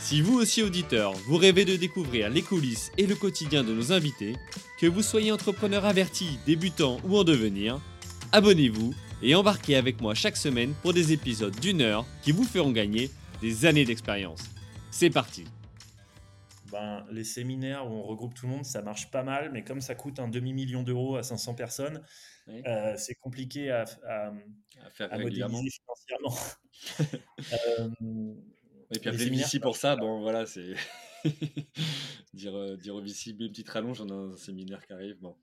Si vous aussi auditeur, vous rêvez de découvrir les coulisses et le quotidien de nos invités, que vous soyez entrepreneur averti, débutant ou en devenir, abonnez-vous et embarquez avec moi chaque semaine pour des épisodes d'une heure qui vous feront gagner des années d'expérience. C'est parti ben, les séminaires où on regroupe tout le monde, ça marche pas mal, mais comme ça coûte un demi-million d'euros à 500 personnes, euh, c'est compliqué à, à, modéliser financièrement. euh, et puis appeler ici pour ça, bon voilà, c'est dire, euh, dire au une petite rallonge, on a un séminaire qui arrive. Bon.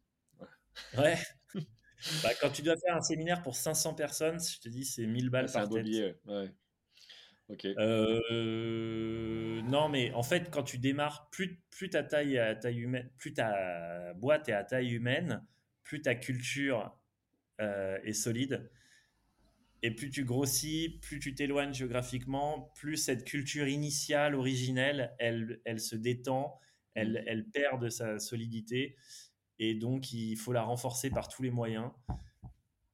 Ouais. bah, quand tu dois faire un séminaire pour 500 personnes, je te dis, c'est 1000 balles par tête. ouais. Ok. Euh, non, mais en fait, quand tu démarres, plus, plus ta taille est à taille humaine, plus ta boîte est à taille humaine, plus ta culture euh, est solide. Et plus tu grossis, plus tu t'éloignes géographiquement, plus cette culture initiale, originelle, elle, elle se détend, elle, mmh. elle perd de sa solidité. Et donc, il faut la renforcer par tous les moyens.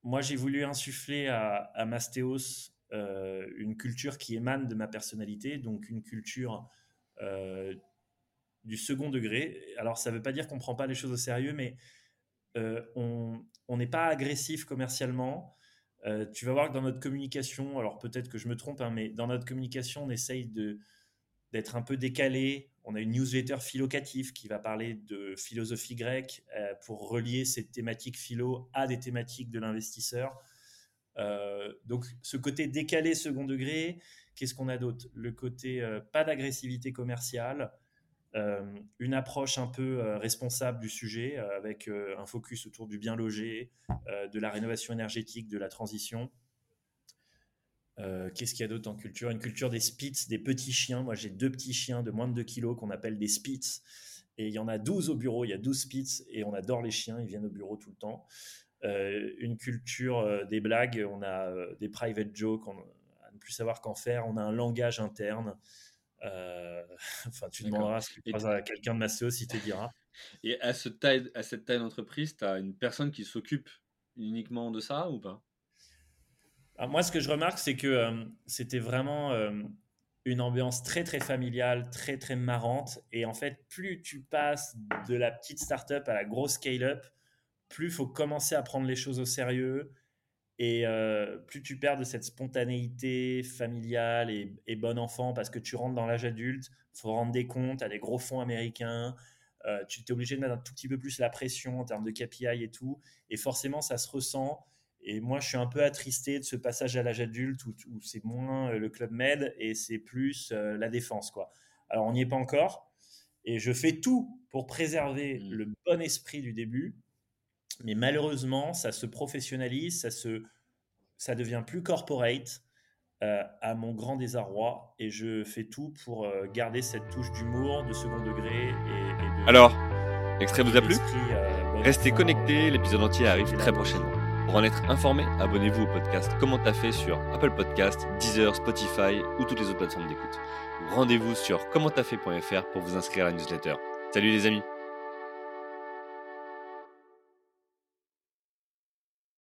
Moi, j'ai voulu insuffler à, à Mastéos euh, une culture qui émane de ma personnalité, donc une culture euh, du second degré. Alors, ça ne veut pas dire qu'on ne prend pas les choses au sérieux, mais euh, on n'est pas agressif commercialement. Tu vas voir que dans notre communication, alors peut-être que je me trompe, hein, mais dans notre communication, on essaye d'être un peu décalé. On a une newsletter philocative qui va parler de philosophie grecque pour relier ces thématiques philo à des thématiques de l'investisseur. Euh, donc ce côté décalé second degré, qu'est-ce qu'on a d'autre? Le côté euh, pas d'agressivité commerciale, euh, une approche un peu responsable du sujet avec un focus autour du bien logé, de la rénovation énergétique, de la transition. Qu'est-ce qu'il y a d'autre en culture? Une culture des spits, des petits chiens. Moi, j'ai deux petits chiens de moins de 2 kilos qu'on appelle des spits. Et il y en a 12 au bureau, il y a 12 spits et on adore les chiens, ils viennent au bureau tout le temps. Euh, une culture euh, des blagues, on a euh, des private jokes, on, à ne plus savoir qu'en faire, on a un langage interne. enfin, tu demanderas à quelqu'un de Masséo si te dira. Et à, ce taille, à cette taille d'entreprise, tu as une personne qui s'occupe uniquement de ça ou pas? Moi, ce que je remarque, c'est que c'était vraiment une ambiance très, très familiale, très, très marrante. Et en fait, plus tu passes de la petite startup à la grosse scale-up, plus il faut commencer à prendre les choses au sérieux et euh, plus tu perds de cette spontanéité familiale et, bon enfant parce que tu rentres dans l'âge adulte, il faut rendre des comptes à des gros fonds américains, euh, tu es obligé de mettre un tout petit peu plus la pression en termes de KPI et tout, et forcément ça se ressent. Et moi, je suis un peu attristé de ce passage à l'âge adulte où, c'est moins euh, le club med et c'est plus la défense. quoi. Alors, on n'y est pas encore. Et je fais tout pour préserver mmh. le bon esprit du début mais malheureusement, ça se professionnalise, ça, se, ça devient plus corporate, euh, à mon grand désarroi. Et je fais tout pour euh, garder cette touche d'humour, de second degré. Et, Alors, l'extrait vous a plu euh, Restez connectés, l'épisode entier arrive très prochainement. Pour en être informé, abonnez-vous au podcast Comment t'as fait sur Apple Podcast, Deezer, Spotify ou toutes les autres plateformes d'écoute. Rendez-vous sur commenttafait.fr pour vous inscrire à la newsletter. Salut les amis